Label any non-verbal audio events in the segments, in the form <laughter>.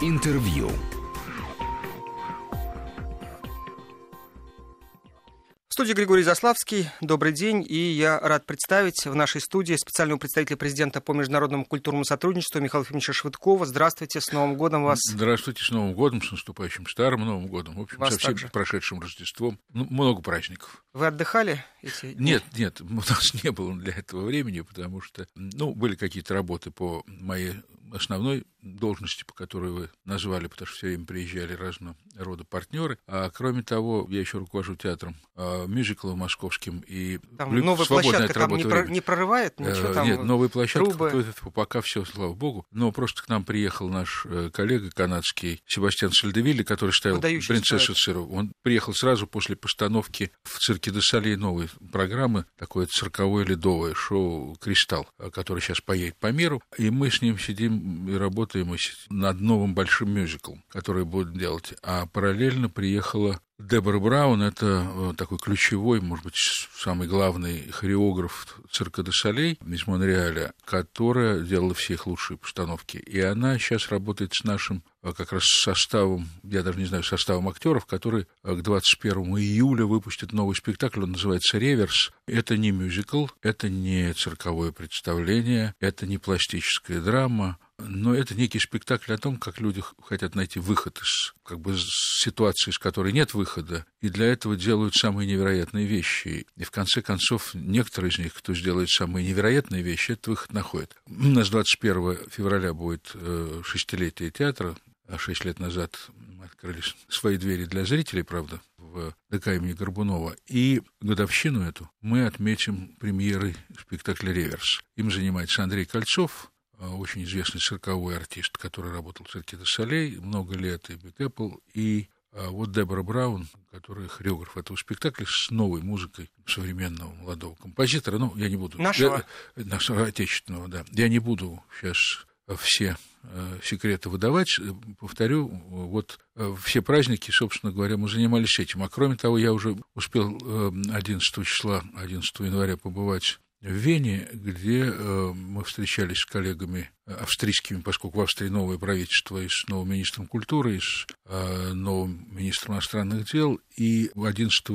Интервью. В студии Григорий Заславский. Добрый день. И я рад представить в нашей студии специального представителя президента по международному культурному сотрудничеству Михаила Ефимовича Швыдкова. Здравствуйте, с Новым годом вас. Здравствуйте, с Новым годом, с наступающим Старым Новым годом. В общем, Вас со всем также. прошедшим Рождеством. Ну, много праздников. Вы отдыхали эти дни? Нет, нет, <laughs> у нас не было для этого времени, потому что, ну, были какие-то работы по моей основной должности, по которой вы назвали, потому что все время приезжали разного рода партнеры. А кроме того, я еще руковожу театром а, мюзиклов московским и Там лю- новая свободное площадка там не, про- не прорывает ничего там? Нет, новая площадка, трубы? пока все, слава богу. Но просто к нам приехал наш э, коллега канадский Себастьян Сальдевилли, который ставил Выдающийся «Принцессу Циру». Он приехал сразу после постановки в цирке де Солей новой программы, такое цирковое ледовое шоу «Кристалл», э, который сейчас поедет по миру. И мы с ним сидим и работаем над новым большим мюзиклом, который будем делать. А параллельно приехала Дебора Браун, это э, такой ключевой, может быть, самый главный хореограф цирка де Солей из Монреаля, которая делала все их лучшие постановки. И она сейчас работает с нашим э, как раз составом, я даже не знаю, составом актеров, который э, к 21 июля выпустит новый спектакль, он называется «Реверс». Это не мюзикл, это не цирковое представление, это не пластическая драма, но это некий спектакль о том, как люди хотят найти выход из как бы, ситуации, из которой нет выхода, и для этого делают самые невероятные вещи. И в конце концов, некоторые из них, кто сделает самые невероятные вещи, этот выход находит. У нас 21 февраля будет э, шестилетие театра, а шесть лет назад открыли свои двери для зрителей, правда, в ДК имени Горбунова. И годовщину эту мы отметим премьерой спектакля «Реверс». Им занимается Андрей Кольцов, очень известный цирковой артист, который работал в цирке де Солей много лет, и Big Apple, и а, вот Дебора Браун, которая хореограф этого спектакля с новой музыкой современного молодого композитора. Ну, я не буду... Нашего. Я- нашего отечественного, да. Я не буду сейчас все э, секреты выдавать. Э, Повторю, э, вот э, все праздники, собственно говоря, мы занимались этим. А кроме того, я уже успел э, 11 числа, 11 января побывать в Вене, где э, мы встречались с коллегами австрийскими, поскольку в Австрии новое правительство и с новым министром культуры, и с э, новым министром иностранных дел, и 11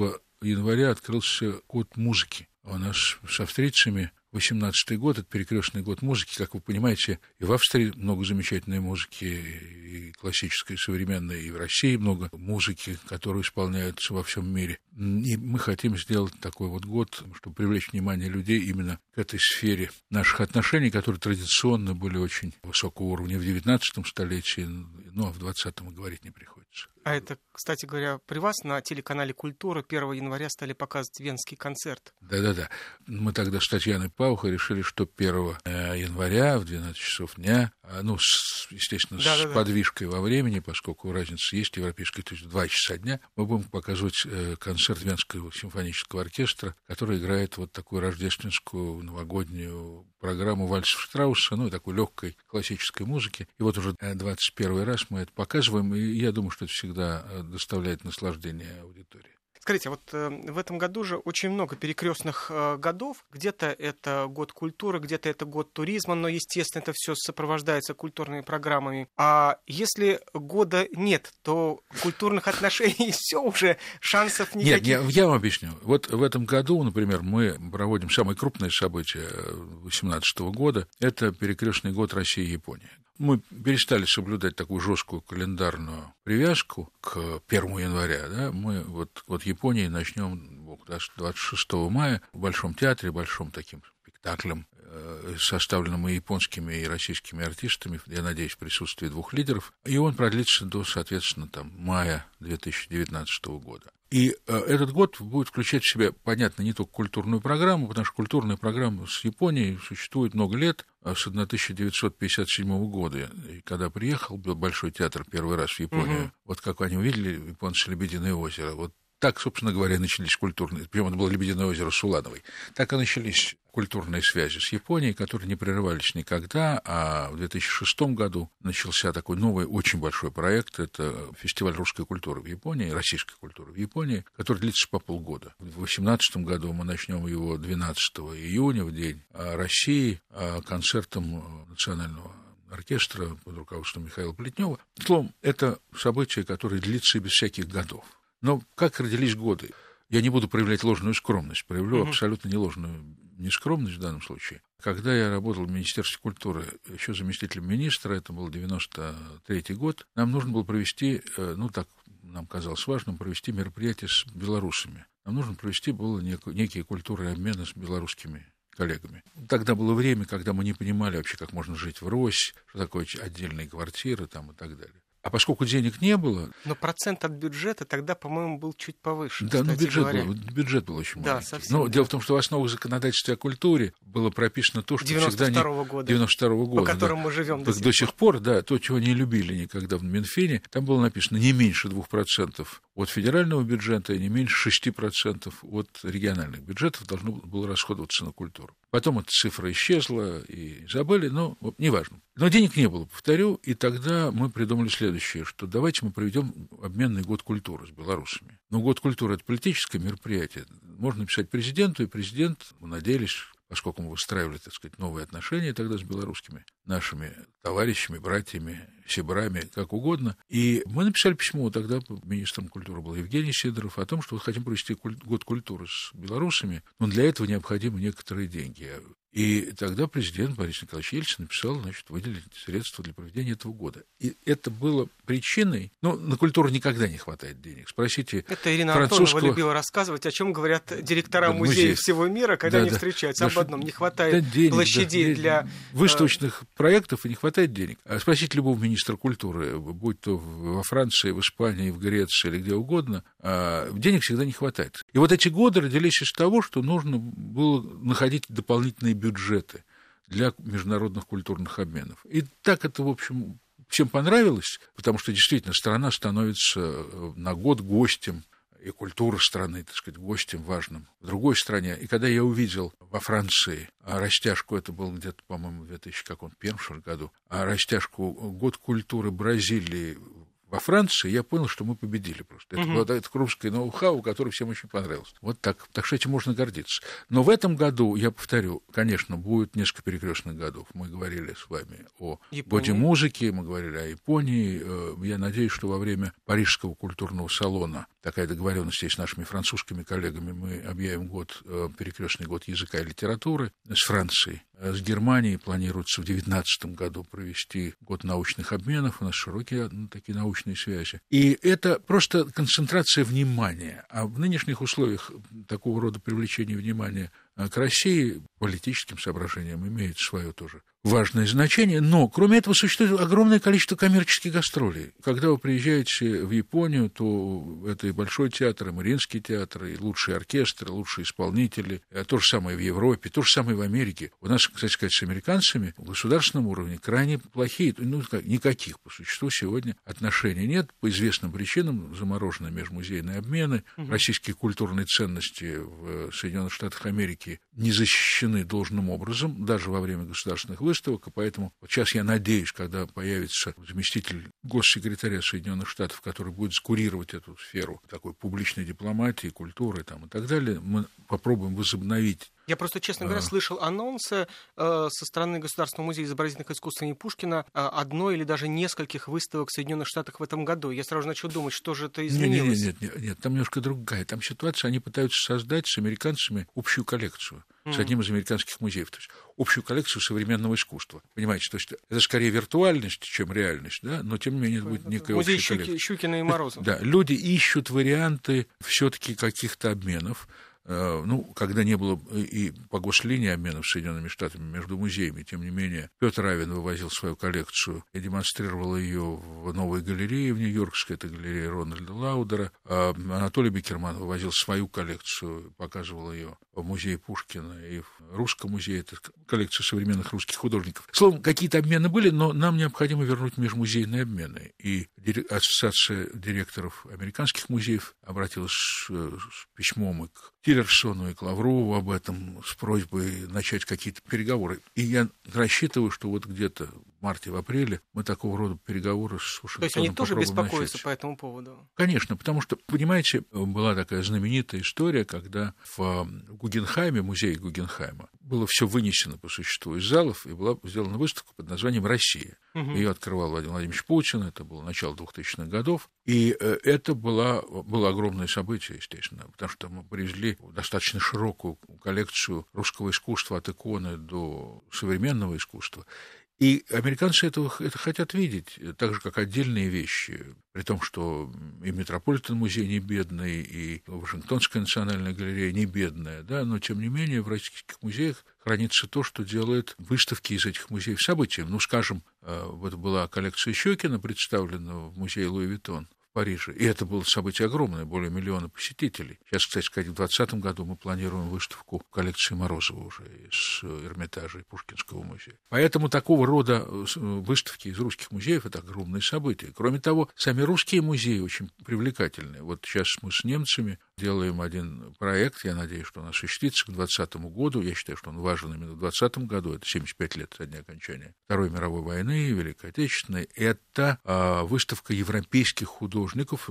января открылся год музыки. У нас с австрийцами 18-й год, это перекрестный год музыки, как вы понимаете, и в Австрии много замечательной музыки, и классической, и современной, и в России много музыки, которую исполняются во всем мире. И мы хотим сделать такой вот год, чтобы привлечь внимание людей именно к этой сфере наших отношений, которые традиционно были очень высокого уровня в 19 столетии, ну а в 20-м и говорить не приходится. А это, кстати говоря, при вас на телеканале «Культура» 1 января стали показывать венский концерт. Да-да-да. Мы тогда с Татьяной Паухой решили, что 1 э, января в 12 часов дня, а, ну, с- естественно, Да-да-да. с подвижкой во времени, поскольку разница есть европейская, то есть в 2 часа дня, мы будем показывать э, концерт Венского симфонического оркестра, который играет вот такую рождественскую новогоднюю программу вальсов Штрауса, ну, и такой легкой классической музыки. И вот уже э, 21 раз мы это показываем, и я думаю, что это всегда э, доставляет наслаждение аудитории. Скажите, вот э, в этом году же очень много перекрестных э, годов. Где-то это год культуры, где-то это год туризма, но, естественно, это все сопровождается культурными программами. А если года нет, то культурных отношений <laughs> все уже шансов Нет, никаких. я, я вам объясню. Вот в этом году, например, мы проводим самое крупное событие 2018 года. Это перекрестный год России и Японии. Мы перестали соблюдать такую жесткую календарную привязку к 1 января. Да? Мы вот, вот Японии начнем вот, 26 мая в Большом театре, большом таким спектаклем, э, составленным и японскими, и российскими артистами, я надеюсь, в присутствии двух лидеров. И он продлится до, соответственно, там, мая 2019 года. И э, этот год будет включать в себя, понятно, не только культурную программу, потому что культурная программа с Японией существует много лет, а с 1957 года. И когда приехал Большой театр первый раз в Японию, Мгм. вот как они увидели японцы «Лебединое озеро», вот так, собственно говоря, начались культурные, причем это было Лебединое озеро Сулановой, так и начались культурные связи с Японией, которые не прерывались никогда, а в 2006 году начался такой новый, очень большой проект, это фестиваль русской культуры в Японии, российской культуры в Японии, который длится по полгода. В 2018 году мы начнем его 12 июня, в День а, России, а, концертом э, Национального оркестра под руководством Михаила Плетнева. Словом, это событие, которое длится без всяких годов. Но как родились годы? Я не буду проявлять ложную скромность, проявлю угу. абсолютно не ложную нескромность в данном случае. Когда я работал в Министерстве культуры еще заместителем министра, это был 93 год, нам нужно было провести, э, ну так нам казалось важным, провести мероприятие с белорусами. Нам нужно провести было некие культурные обмены с белорусскими коллегами. Тогда было время, когда мы не понимали вообще, как можно жить в Рось, что такое отдельные квартиры там и так далее. А поскольку денег не было... Но процент от бюджета тогда, по-моему, был чуть повыше. Да, ну бюджет был, бюджет был очень да, маленький. Совсем, Но да. дело в том, что в основах законодательства о культуре было прописано то, что 92 всегда не... года. 92 -го года. По которому да. мы живем до, до сих пор. да, то, чего не любили никогда в Минфине, там было написано не меньше 2% от федерального бюджета и не меньше 6% от региональных бюджетов должно было расходоваться на культуру. Потом эта цифра исчезла и забыли, но неважно. Но денег не было, повторю, и тогда мы придумали следующее, что давайте мы проведем обменный год культуры с белорусами. Но год культуры – это политическое мероприятие. Можно написать президенту, и президент, мы надеялись, поскольку мы выстраивали, так сказать, новые отношения тогда с белорусскими нашими товарищами, братьями, сибрами, как угодно. И мы написали письмо, тогда министром культуры был Евгений Сидоров, о том, что мы хотим провести год культуры с белорусами, но для этого необходимы некоторые деньги. И тогда президент Борис Николаевич Ельцин написал, значит, выделить средства для проведения этого года. И это было причиной... Ну, на культуру никогда не хватает денег. Спросите Это Ирина французского... Антонова любила рассказывать, о чем говорят директора да, музеев всего мира, когда да, они да. встречаются. Об одном. Не хватает да, денег, площадей да, для... Выставочных проектов и не хватает денег. А спросите любого министра культуры, будь то во Франции, в Испании, в Греции или где угодно, а, денег всегда не хватает. И вот эти годы родились из того, что нужно было находить дополнительные бюджеты для международных культурных обменов. И так это, в общем, всем понравилось, потому что действительно страна становится э, на год гостем и культура страны, так сказать, гостем важным в другой стране. И когда я увидел во Франции а растяжку, это был где-то, по-моему, в 2001 году, а растяжку «Год культуры Бразилии» во Франции, я понял, что мы победили просто. Это, угу. это русское ноу-хау, которое всем очень понравилось. Вот так. Так что этим можно гордиться. Но в этом году, я повторю, конечно, будет несколько перекрестных годов. Мы говорили с вами о Японии. годе музыки, мы говорили о Японии. Э, я надеюсь, что во время Парижского культурного салона такая договоренность есть с нашими французскими коллегами. Мы объявим год, э, перекрестный год языка и литературы с Францией. Э, с Германией планируется в 2019 году провести год научных обменов. У нас широкие ну, такие научные связи. И это просто концентрация внимания. А в нынешних условиях такого рода привлечения внимания к России политическим соображениям имеет свое тоже важное значение, но кроме этого существует огромное количество коммерческих гастролей. Когда вы приезжаете в Японию, то это и Большой театр, и Мариинский театр, и лучшие оркестры, лучшие исполнители. А то же самое в Европе, то же самое в Америке. У нас, кстати сказать, с американцами в государственном уровне крайне плохие, ну, никаких по существу сегодня отношений нет. По известным причинам заморожены межмузейные обмены, угу. российские культурные ценности в Соединенных Штатах Америки не защищены должным образом, даже во время государственных выставок, и поэтому вот сейчас я надеюсь, когда появится заместитель госсекретаря Соединенных Штатов, который будет скурировать эту сферу такой публичной дипломатии, культуры там, и так далее, мы попробуем возобновить я просто, честно говоря, слышал анонсы э, со стороны Государственного музея изобразительных искусств имени Пушкина э, одной или даже нескольких выставок в Соединенных Штатах в этом году. Я сразу начал думать, что же это изменилось. Нет, нет, нет, нет, там немножко другая. Там ситуация, они пытаются создать с американцами общую коллекцию с одним из американских музеев, то есть общую коллекцию современного искусства. Понимаете, то есть это скорее виртуальность, чем реальность, да, но тем не менее это будет некая Музей общая Щуки, коллекция. Щукина и Морозова. Да, люди ищут варианты все-таки каких-то обменов. Э, ну, когда не было и по обменов с Соединенными Штатами между музеями, тем не менее, Петр Равин вывозил свою коллекцию и демонстрировал ее в новой галерее в Нью-Йоркской, это галерея Рональда Лаудера. А Анатолий Бекерман вывозил свою коллекцию, показывал ее в музее Пушкина и в Русском музее, это коллекция современных русских художников. Словом, какие-то обмены были, но нам необходимо вернуть межмузейные обмены. И Ассоциация директоров американских музеев обратилась с, с письмом и к Тиллерсону и Клаврову об этом с просьбой начать какие-то переговоры. И я рассчитываю, что вот где-то в марте, в апреле мы такого рода переговоры с Вашингтоном То есть они тоже беспокоятся начать. по этому поводу? Конечно, потому что, понимаете, была такая знаменитая история, когда в Гугенхайме, музее Гугенхайма, было все вынесено по существу из залов, и была сделана выставка под названием «Россия». Угу. Ее открывал Владимир Владимирович Путин, это было начало 2000-х годов, и э, это было, было огромное событие, естественно, потому что мы привезли достаточно широкую коллекцию русского искусства от иконы до современного искусства. И американцы этого, это хотят видеть, так же, как отдельные вещи, при том, что и Метрополитен-музей не бедный, и Вашингтонская национальная галерея не бедная, да, но, тем не менее, в российских музеях хранится то, что делает выставки из этих музеев событием. Ну, скажем, э, вот была коллекция Щукина, представлена в музее Луи Виттон, Париже. И это было событие огромное, более миллиона посетителей. Сейчас, кстати сказать, в 2020 году мы планируем выставку коллекции Морозова уже из э, Эрмитажа и Пушкинского музея. Поэтому такого рода э, э, выставки из русских музеев – это огромное событие. Кроме того, сами русские музеи очень привлекательные. Вот сейчас мы с немцами делаем один проект, я надеюсь, что он осуществится к 2020 году. Я считаю, что он важен именно в 2020 году. Это 75 лет со дня окончания Второй мировой войны, Великой Отечественной. Это а, выставка европейских художников,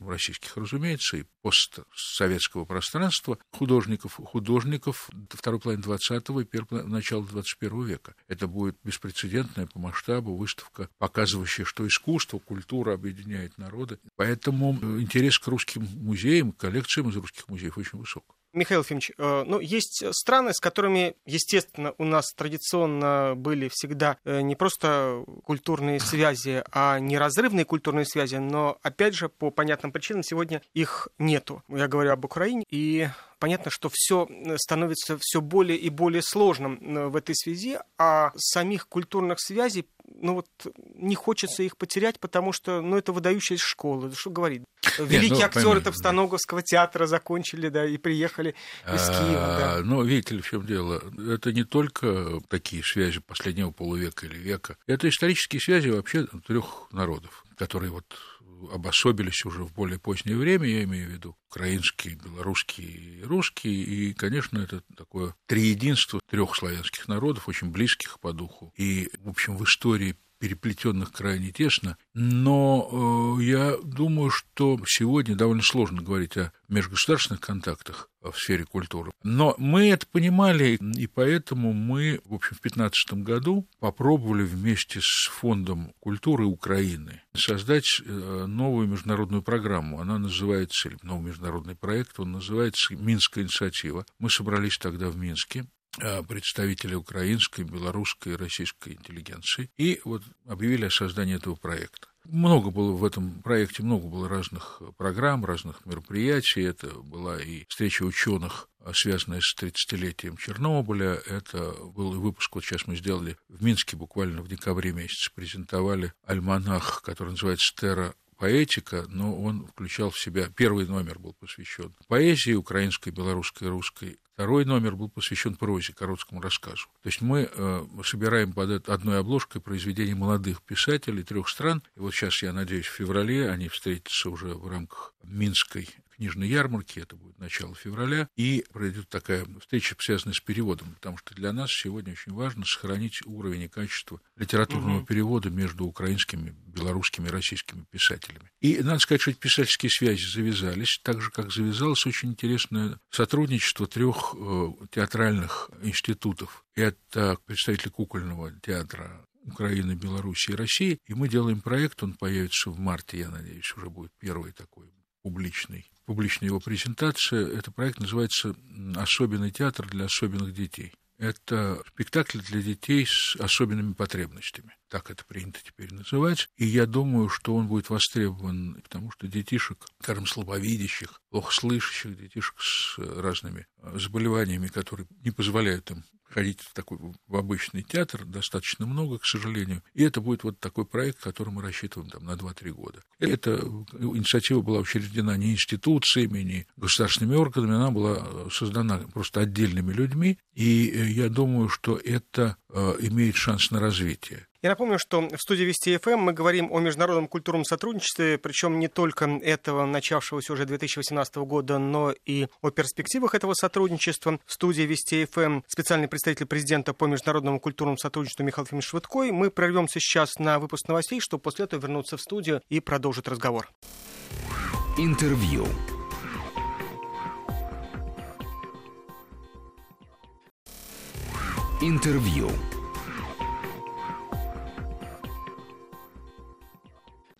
российских, разумеется, и постсоветского пространства, художников, художников второй половины 20-го и первого, начала 21 века. Это будет беспрецедентная по масштабу выставка, показывающая, что искусство, культура объединяет народы. Поэтому э, интерес к русским музеям, коллекциям коллекциям из русских музеев очень высок. Михаил Ефимович, э, ну, есть страны, с которыми, естественно, у нас традиционно были всегда э, не просто культурные связи, а неразрывные культурные связи, но, опять же, по понятным причинам сегодня их нету. Я говорю об Украине, и понятно, что все становится все более и более сложным э, в этой связи, а самих культурных связей ну вот не хочется их потерять, потому что, ну, это выдающаяся школа. Что говорить? Великие ну, актеры Товстоноговского театра закончили, да, и приехали из а, Киева. Да. Ну, видите ли, в чем дело? Это не только такие связи последнего полувека или века. Это исторические связи вообще трех народов, которые вот обособились уже в более позднее время, я имею в виду украинский, белорусский и русский, и, конечно, это такое триединство трех славянских народов, очень близких по духу, и, в общем, в истории переплетенных крайне тесно. Но э, я думаю, что сегодня довольно сложно говорить о межгосударственных контактах в сфере культуры. Но мы это понимали, и поэтому мы, в общем, в 2015 году попробовали вместе с Фондом культуры Украины создать э, новую международную программу. Она называется, новый международный проект, он называется «Минская инициатива». Мы собрались тогда в Минске, представители украинской, белорусской и российской интеллигенции, и вот объявили о создании этого проекта. Много было в этом проекте, много было разных программ, разных мероприятий. Это была и встреча ученых, связанная с 30-летием Чернобыля. Это был и выпуск, вот сейчас мы сделали в Минске буквально в декабре месяце, презентовали альманах, который называется «Терра поэтика, но он включал в себя, первый номер был посвящен поэзии украинской, белорусской, русской, Второй номер был посвящен прозе, короткому рассказу. То есть мы э, собираем под одной обложкой произведения молодых писателей трех стран. И вот сейчас, я надеюсь, в феврале они встретятся уже в рамках Минской книжной ярмарки, это будет начало февраля, и пройдет такая встреча, связанная с переводом, потому что для нас сегодня очень важно сохранить уровень и качество литературного угу. перевода между украинскими, белорусскими и российскими писателями. И надо сказать, что эти писательские связи завязались, так же, как завязалось очень интересное сотрудничество трех э, театральных институтов. Это представители кукольного театра Украины, Беларуси и России. И мы делаем проект, он появится в марте, я надеюсь, уже будет первый такой публичный публичная его презентация. Это проект называется «Особенный театр для особенных детей». Это спектакль для детей с особенными потребностями. Так это принято теперь называть. И я думаю, что он будет востребован, потому что детишек, скажем, слабовидящих, плохо слышащих детишек с разными заболеваниями, которые не позволяют им ходить в такой в обычный театр достаточно много, к сожалению. И это будет вот такой проект, который мы рассчитываем там, на 2-3 года. Эта инициатива была учреждена не институциями, не государственными органами, она была создана просто отдельными людьми. И э, я думаю, что это имеет шанс на развитие. Я напомню, что в студии Вести ФМ мы говорим о международном культурном сотрудничестве, причем не только этого начавшегося уже 2018 года, но и о перспективах этого сотрудничества. В студии Вести ФМ специальный представитель президента по международному культурному сотрудничеству Михаил Фимович Швыдкой. Мы прервемся сейчас на выпуск новостей, чтобы после этого вернуться в студию и продолжить разговор. Интервью. Интервью.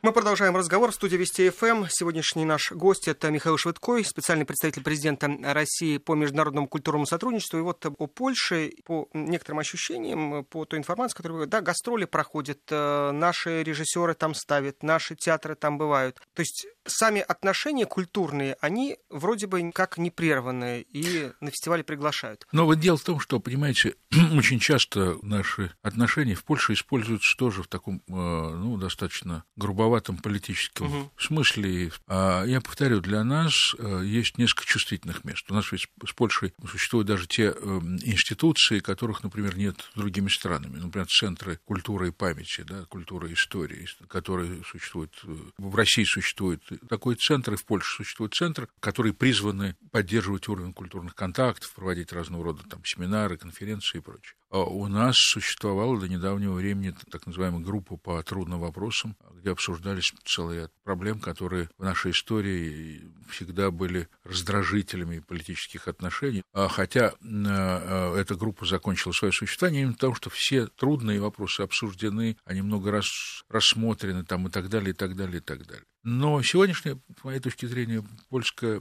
Мы продолжаем разговор в студии Вести ФМ. Сегодняшний наш гость – это Михаил Швыдкой, специальный представитель президента России по международному культурному сотрудничеству. И вот о Польше, по некоторым ощущениям, по той информации, которую... Да, гастроли проходят, э, наши режиссеры там ставят, наши театры там бывают. То есть сами отношения культурные, они вроде бы как не прерванные и на фестивале приглашают. Но вот дело в том, что, понимаете, <clears throat> очень часто наши отношения в Польше используются тоже в таком, э, ну, достаточно грубоватом грубоватом политическом угу. смысле. А, я повторю, для нас э, есть несколько чувствительных мест. У нас ведь с Польшей существуют даже те э, институции, которых, например, нет другими странами. Например, центры культуры и памяти, да, культуры и истории, которые существуют. Э, в России существует такой центр, и в Польше существует центр, которые призваны поддерживать уровень культурных контактов, проводить разного рода там, семинары, конференции и прочее. А у нас существовала до недавнего времени так называемая группа по трудным вопросам, где обсуждались целые проблем, которые в нашей истории всегда были раздражителями политических отношений. А хотя а, эта группа закончила свое существование именно потому, что все трудные вопросы обсуждены, они много раз рассмотрены там и так далее, и так далее, и так далее. Но сегодняшняя, с моей точки зрения, польская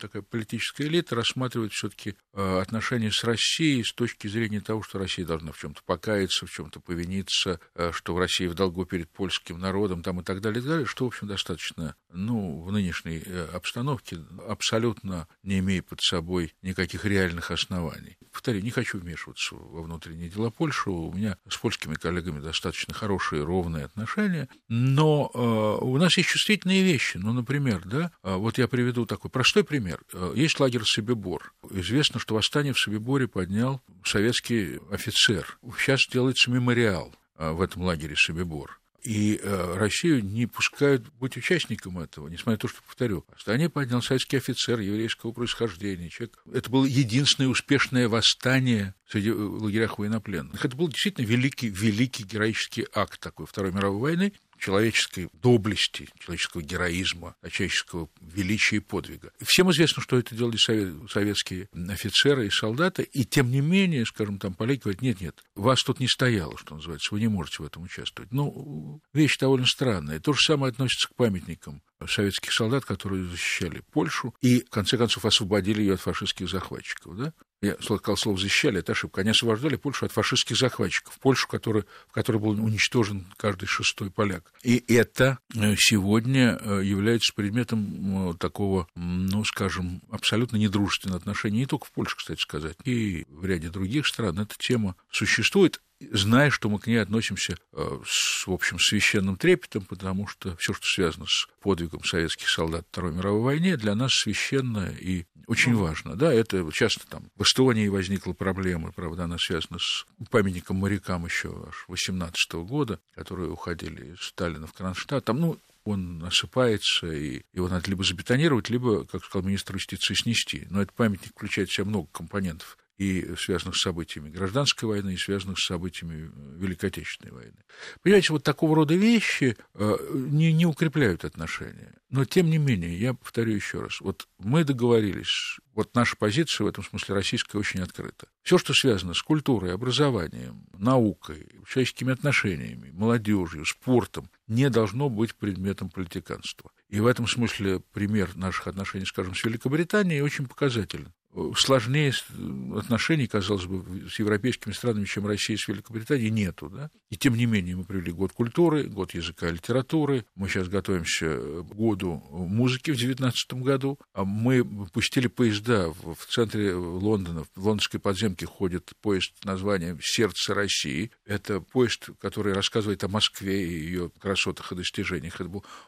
такая политическая элита рассматривает все-таки э, отношения с Россией с точки зрения того, что Россия должна в чем-то покаяться, в чем-то повиниться, э, что в России в долгу перед польским народом там, и так далее, и так далее, что, в общем, достаточно, ну, в нынешней э, обстановке абсолютно не имеет под собой никаких реальных оснований. Повторю, не хочу вмешиваться во внутренние дела Польши, у меня с польскими коллегами достаточно хорошие, ровные отношения, но у нас есть чувствительность удивительные вещи. Ну, например, да, а, вот я приведу такой простой пример. А, есть лагерь Собибор. Известно, что восстание в Собиборе поднял советский офицер. Сейчас делается мемориал а, в этом лагере Собибор. И э, Россию не пускают быть участником этого, несмотря на то, что, повторю, восстание поднял советский офицер еврейского происхождения. Человек. Это было единственное успешное восстание среди э, лагерях военнопленных. Это был действительно великий, великий героический акт такой Второй мировой войны человеческой доблести, человеческого героизма, человеческого величия и подвига. Всем известно, что это делали советские офицеры и солдаты, и тем не менее, скажем, там поляки говорят, нет-нет, вас тут не стояло, что называется, вы не можете в этом участвовать. Ну, вещь довольно странная. То же самое относится к памятникам советских солдат, которые защищали Польшу и, в конце концов, освободили ее от фашистских захватчиков. Да? Я сказал слово «защищали», это ошибка. Они освобождали Польшу от фашистских захватчиков. Польшу, который, в которой был уничтожен каждый шестой поляк. И это э, сегодня э, является предметом э, такого, ну, скажем, абсолютно недружественного отношения. Не только в Польше, кстати сказать, и в ряде других стран эта тема существует зная, что мы к ней относимся э, с, в общем, священным трепетом, потому что все, что связано с подвигом советских солдат Второй мировой войны, для нас священно и очень важно. Да, это часто там в Эстонии возникла проблема, правда, она связана с памятником морякам еще аж 18 года, которые уходили из Сталина в Кронштадт. Там, ну, он осыпается, и его надо либо забетонировать, либо, как сказал министр юстиции, снести. Но этот памятник включает в себя много компонентов и связанных с событиями гражданской войны, и связанных с событиями э, Великой Отечественной войны. Понимаете, вот такого рода вещи э, не, не укрепляют отношения. Но, тем не менее, я повторю еще раз, вот мы договорились, вот наша позиция в этом смысле российская очень открыта. Все, что связано с культурой, образованием, наукой, человеческими отношениями, молодежью, спортом, не должно быть предметом политиканства. И в этом смысле пример наших отношений, скажем, с Великобританией очень показателен сложнее отношений, казалось бы, с европейскими странами, чем Россия с Великобританией, нету. Да? И тем не менее мы провели год культуры, год языка и литературы. Мы сейчас готовимся к году музыки в 2019 году. А мы пустили поезда в центре Лондона. В лондонской подземке ходит поезд названием «Сердце России». Это поезд, который рассказывает о Москве и ее красотах и достижениях.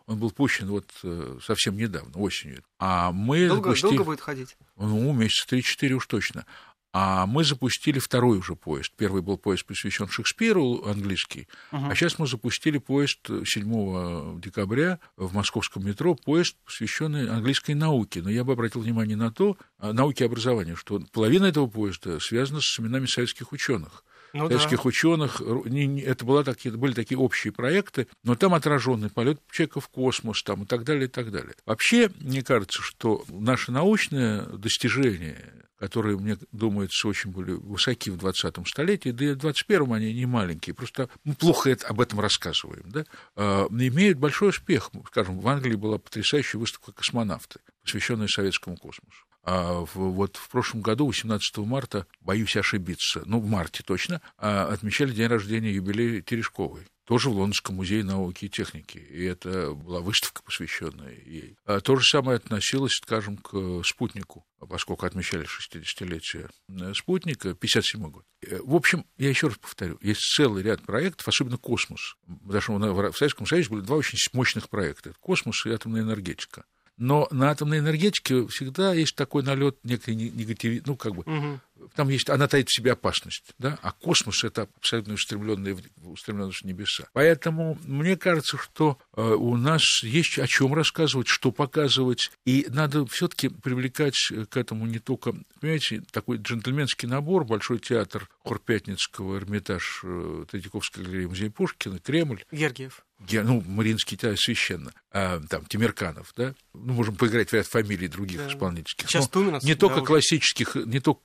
Он был пущен вот э, совсем недавно, осенью. А мы долго, запустили... долго будет ходить? Ну, месяца 3-4 уж точно. А мы запустили второй уже поезд. Первый был поезд посвящен Шекспиру, английский, uh-huh. а сейчас мы запустили поезд 7 декабря в московском метро, поезд, посвященный английской науке. Но я бы обратил внимание на то, а, науке и образованию, что половина этого поезда связана с именами советских ученых ну, советских да. ученых. Это была такие, были такие общие проекты, но там отраженный полет человека в космос там, и так далее, и так далее. Вообще, мне кажется, что наши научные достижения, которые, мне думается, очень были высоки в 20-м столетии, да и в 21-м они не маленькие, просто мы плохо это, об этом рассказываем, да, а, имеют большой успех. Скажем, в Англии была потрясающая выставка «Космонавты», посвященная советскому космосу. А в, вот в прошлом году, 18 марта, боюсь ошибиться, ну, в марте точно, а отмечали день рождения юбилея Терешковой тоже в Лондонском музее науки и техники. И это была выставка, посвященная ей. А то же самое относилось, скажем, к спутнику, поскольку отмечали 60-летие спутника, 57 год. Э, в общем, я еще раз повторю, есть целый ряд проектов, особенно космос. Потому что в Советском Союзе были два очень мощных проекта. Космос и атомная энергетика. Но на атомной энергетике всегда есть такой налет некой негатив, ну, как бы, угу. Там есть, она таит в себе опасность, да, а космос — это абсолютно устремленные, устремленность в небеса. Поэтому мне кажется, что э, у нас есть о чем рассказывать, что показывать, и надо все-таки привлекать к этому не только, понимаете, такой джентльменский набор, Большой театр Хор Пятницкого, Эрмитаж, э, Третьяковская галерея, музей Пушкина, Кремль. Гергиев ну, Мариинский театр священно, а, там, Тимирканов, да, ну, можем поиграть в ряд фамилий других да. исполнительских. Сейчас но не только уже. классических, не только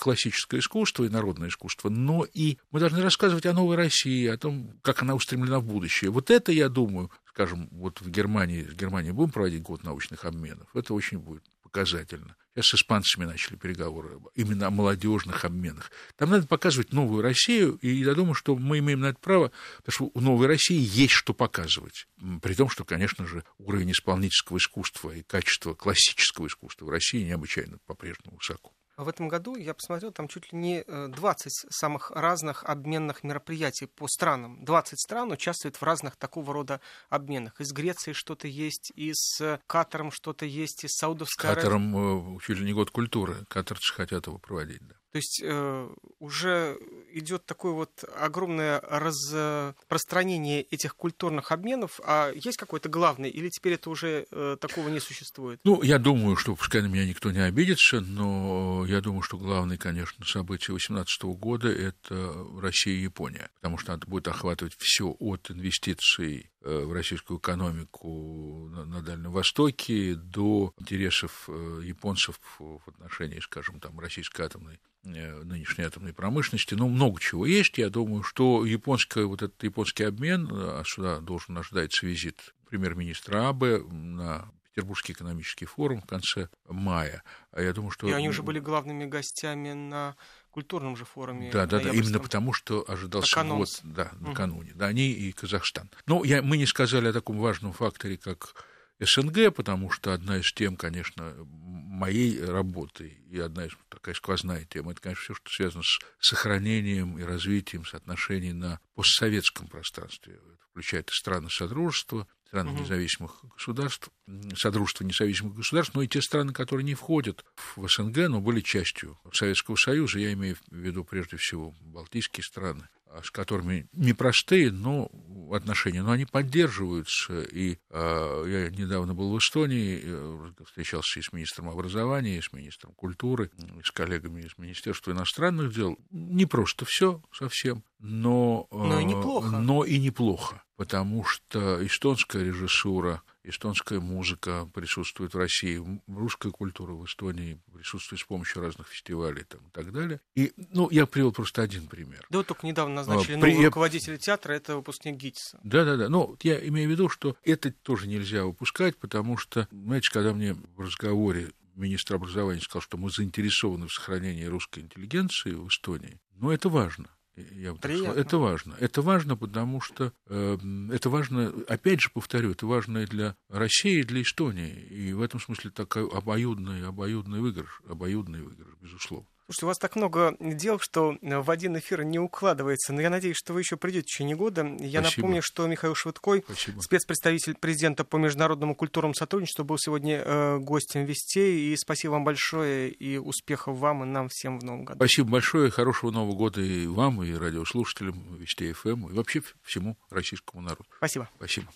классическое искусство и народное искусство, но и мы должны рассказывать о новой России, о том, как она устремлена в будущее. Вот это, я думаю, скажем, вот в Германии, в Германии будем проводить год научных обменов, это очень будет показательно. Сейчас с испанцами начали переговоры именно о молодежных обменах. Там надо показывать новую Россию, и я думаю, что мы имеем на это право, потому что у новой России есть что показывать. При том, что, конечно же, уровень исполнительского искусства и качество классического искусства в России необычайно по-прежнему высоко. В этом году я посмотрел, там чуть ли не 20 э, самых разных обменных мероприятий по странам. 20 стран участвуют в разных такого рода обменах. Из Греции что-то есть, из э, Катаром что-то есть, из Саудовской Аравии. Катаром э, чуть ли не год культуры. Катарцы хотят его проводить, да. То есть э, уже идет такое вот огромное распространение этих культурных обменов. А есть какой-то главный, или теперь это уже э, такого не существует? Ну, я думаю, что пускай на меня никто не обидится, но я думаю, что главное, конечно, событие 2018 года это Россия и Япония, потому что надо будет охватывать все от инвестиций э, в российскую экономику на Дальнем Востоке до интересов э, японцев в отношении, скажем, там, российской атомной Э, нынешней атомной промышленности. Ну, много чего есть. Я думаю, что японская, вот этот японский обмен, а сюда должен ожидаться визит премьер-министра Абе на Петербургский экономический форум в конце мая. А я думаю, что... И они уже были главными гостями на культурном же форуме. Да, да, да, именно потому, что ожидался год, да, накануне. Угу. Да, они и Казахстан. Но я, мы не сказали о таком важном факторе, как СНГ, потому что одна из тем, конечно, моей работы и одна из такая сквозная тема, это, конечно, все, что связано с сохранением и развитием отношений на постсоветском пространстве. Это включает и страны Содружества, страны угу. независимых государств, Содружества независимых государств, но и те страны, которые не входят в СНГ, но были частью Советского Союза, я имею в виду прежде всего Балтийские страны, а с которыми непростые, но отношения, но они поддерживаются. И э, я недавно был в Эстонии, э, встречался и с министром образования, и с министром культуры, и с коллегами из Министерства иностранных дел. Не просто все совсем, но, э, но и неплохо. Но и неплохо, потому что эстонская режиссура эстонская музыка присутствует в России, русская культура в Эстонии присутствует с помощью разных фестивалей там, и так далее. И, ну, я привел просто один пример. Да вот только недавно назначили а, При... нового руководителя театра, это выпускник ГИТИСа. Да-да-да, ну, я имею в виду, что это тоже нельзя выпускать, потому что, знаете, когда мне в разговоре министр образования сказал, что мы заинтересованы в сохранении русской интеллигенции в Эстонии, ну, это важно. Я бы сказал, это важно. Это важно, потому что э, это важно, опять же повторю, это важно и для России, и для Эстонии. И в этом смысле такой обоюдный, обоюдный выигрыш, обоюдный выигрыш, безусловно. Слушайте, у вас так много дел, что в один эфир не укладывается. Но я надеюсь, что вы еще придете в течение года. Я Спасибо. напомню, что Михаил Швыдкой, Спасибо. спецпредставитель президента по международному культурному сотрудничеству, был сегодня э, гостем Вестей. И спасибо вам большое, и успехов вам и нам всем в новом году. Спасибо большое, хорошего Нового года и вам, и радиослушателям Вести ФМ, и вообще всему российскому народу. Спасибо. Спасибо.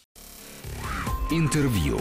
Интервью.